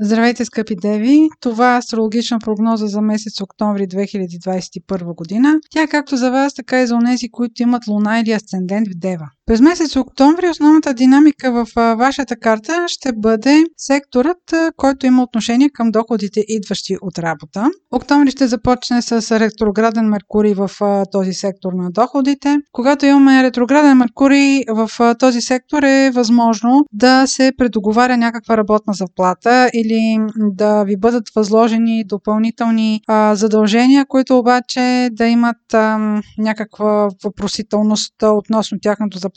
Здравейте, скъпи деви! Това е астрологична прогноза за месец октомври 2021 година. Тя е както за вас, така и за онези, които имат луна или асцендент в Дева. През месец октомври основната динамика в вашата карта ще бъде секторът, който има отношение към доходите, идващи от работа. Октомври ще започне с ретрограден Меркурий в този сектор на доходите. Когато имаме ретрограден Меркурий в този сектор е възможно да се предоговаря някаква работна заплата или да ви бъдат възложени допълнителни задължения, които обаче да имат някаква въпросителност относно тяхното заплащане.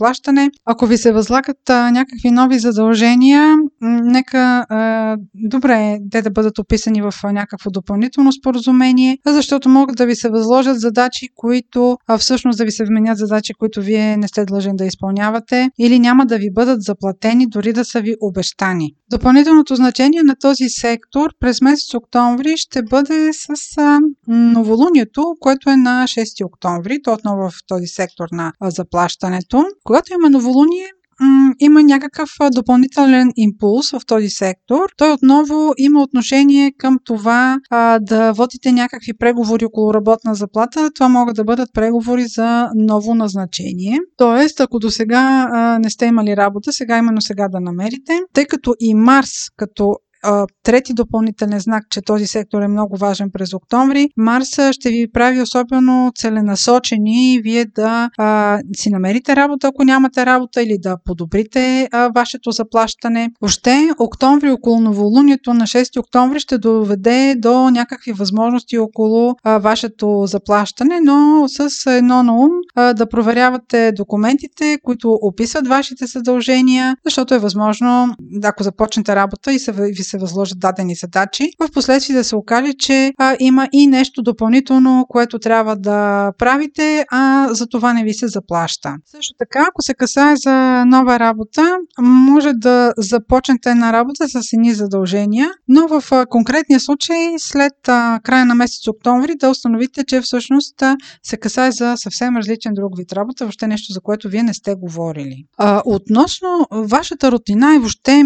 Ако ви се възлагат а, някакви нови задължения, нека а, добре е те да бъдат описани в а, някакво допълнително споразумение, защото могат да ви се възложат задачи, които а, всъщност да ви се вменят задачи, които вие не сте длъжен да изпълнявате или няма да ви бъдат заплатени, дори да са ви обещани. Допълнителното значение на този сектор през месец октомври ще бъде с а, новолунието, което е на 6 октомври. То отново в този сектор на а, заплащането. Когато има новолуние, има някакъв допълнителен импулс в този сектор. Той отново има отношение към това а, да водите някакви преговори около работна заплата. Това могат да бъдат преговори за ново назначение. Тоест, ако до сега не сте имали работа, сега именно сега да намерите, тъй като и Марс като трети допълнителен знак, че този сектор е много важен през октомври, Марс ще ви прави особено целенасочени вие да а, си намерите работа, ако нямате работа, или да подобрите а, вашето заплащане. Въобще, октомври около новолунието на 6 октомври ще доведе до някакви възможности около а, вашето заплащане, но с едно на ум а, да проверявате документите, които описват вашите задължения, защото е възможно, ако започнете работа и се, ви се възложат дадени задачи, в последствие да се окаже, че а, има и нещо допълнително, което трябва да правите, а за това не ви се заплаща. Също така, ако се касае за нова работа, може да започнете на работа с едни задължения, но в а, конкретния случай след а, края на месец октомври да установите, че всъщност а, се касае за съвсем различен друг вид работа, въобще нещо, за което вие не сте говорили. А, относно вашата рутина и въобще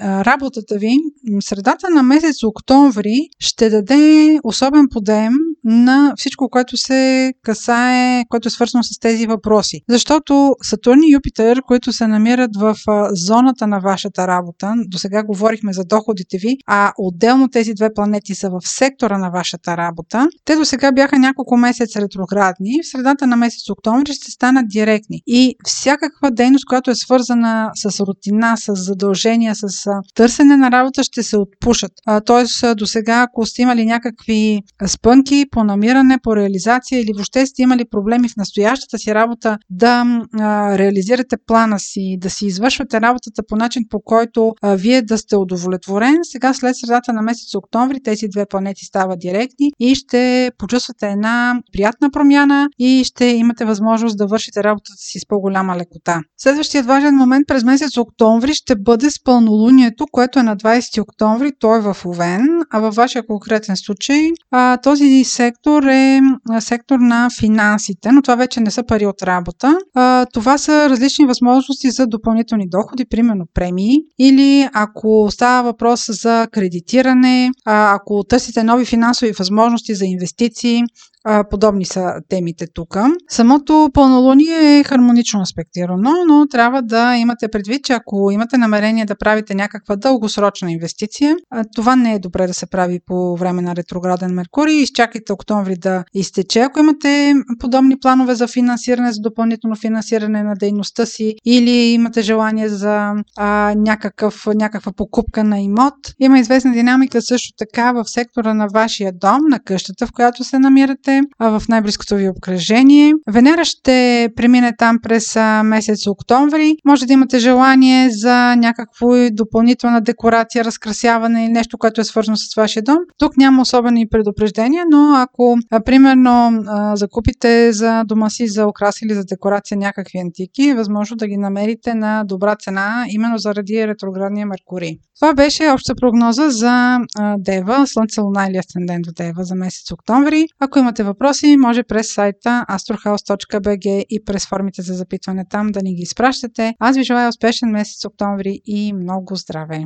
работата ви, средата на месец октомври ще даде особен подем на всичко, което се касае, което е свързано с тези въпроси. Защото Сатурн и Юпитер, които се намират в зоната на вашата работа, до сега говорихме за доходите ви, а отделно тези две планети са в сектора на вашата работа, те до сега бяха няколко месец ретроградни, в средата на месец октомври ще станат директни. И всякаква дейност, която е свързана с рутина, с задължения, с търсене на работа, ще се отпушат. Тоест, до сега, ако сте имали някакви спънки по намиране, по реализация или въобще сте имали проблеми в настоящата си работа да а, реализирате плана си, да си извършвате работата по начин по който а, вие да сте удовлетворен, сега след средата на месец октомври тези две планети стават директни и ще почувствате една приятна промяна и ще имате възможност да вършите работата си с по-голяма лекота. Следващият важен момент през месец октомври ще бъде с пълнолунието, което е на 20 октомври, той е в Овен, а във вашия конкретен случай а, този сектор е сектор на финансите, но това вече не са пари от работа. Това са различни възможности за допълнителни доходи, примерно премии, или ако става въпрос за кредитиране, ако търсите нови финансови възможности за инвестиции, подобни са темите тук. Самото пълнолуние е хармонично аспектирано, но трябва да имате предвид, че ако имате намерение да правите някаква дългосрочна инвестиция, това не е добре да се прави по време на ретрограден Меркурий. Изчакайте октомври да изтече. Ако имате подобни планове за финансиране, за допълнително финансиране на дейността си или имате желание за а, някакъв, някаква покупка на имот, има известна динамика също така в сектора на вашия дом, на къщата, в която се намирате в най-близкото ви обкръжение. Венера ще премине там през месец октомври. Може да имате желание за някакво допълнителна декорация, разкрасяване или нещо, което е свързано с вашия дом. Тук няма особени предупреждения, но ако примерно закупите за дома си за украс или за декорация някакви антики, е възможно да ги намерите на добра цена, именно заради ретроградния Меркурий. Това беше обща прогноза за Дева, Слънце, Луна или Асцендент в Дева за месец октомври. Ако имате въпроси, може през сайта astrohouse.bg и през формите за запитване там да ни ги изпращате. Аз ви желая успешен месец октомври и много здраве!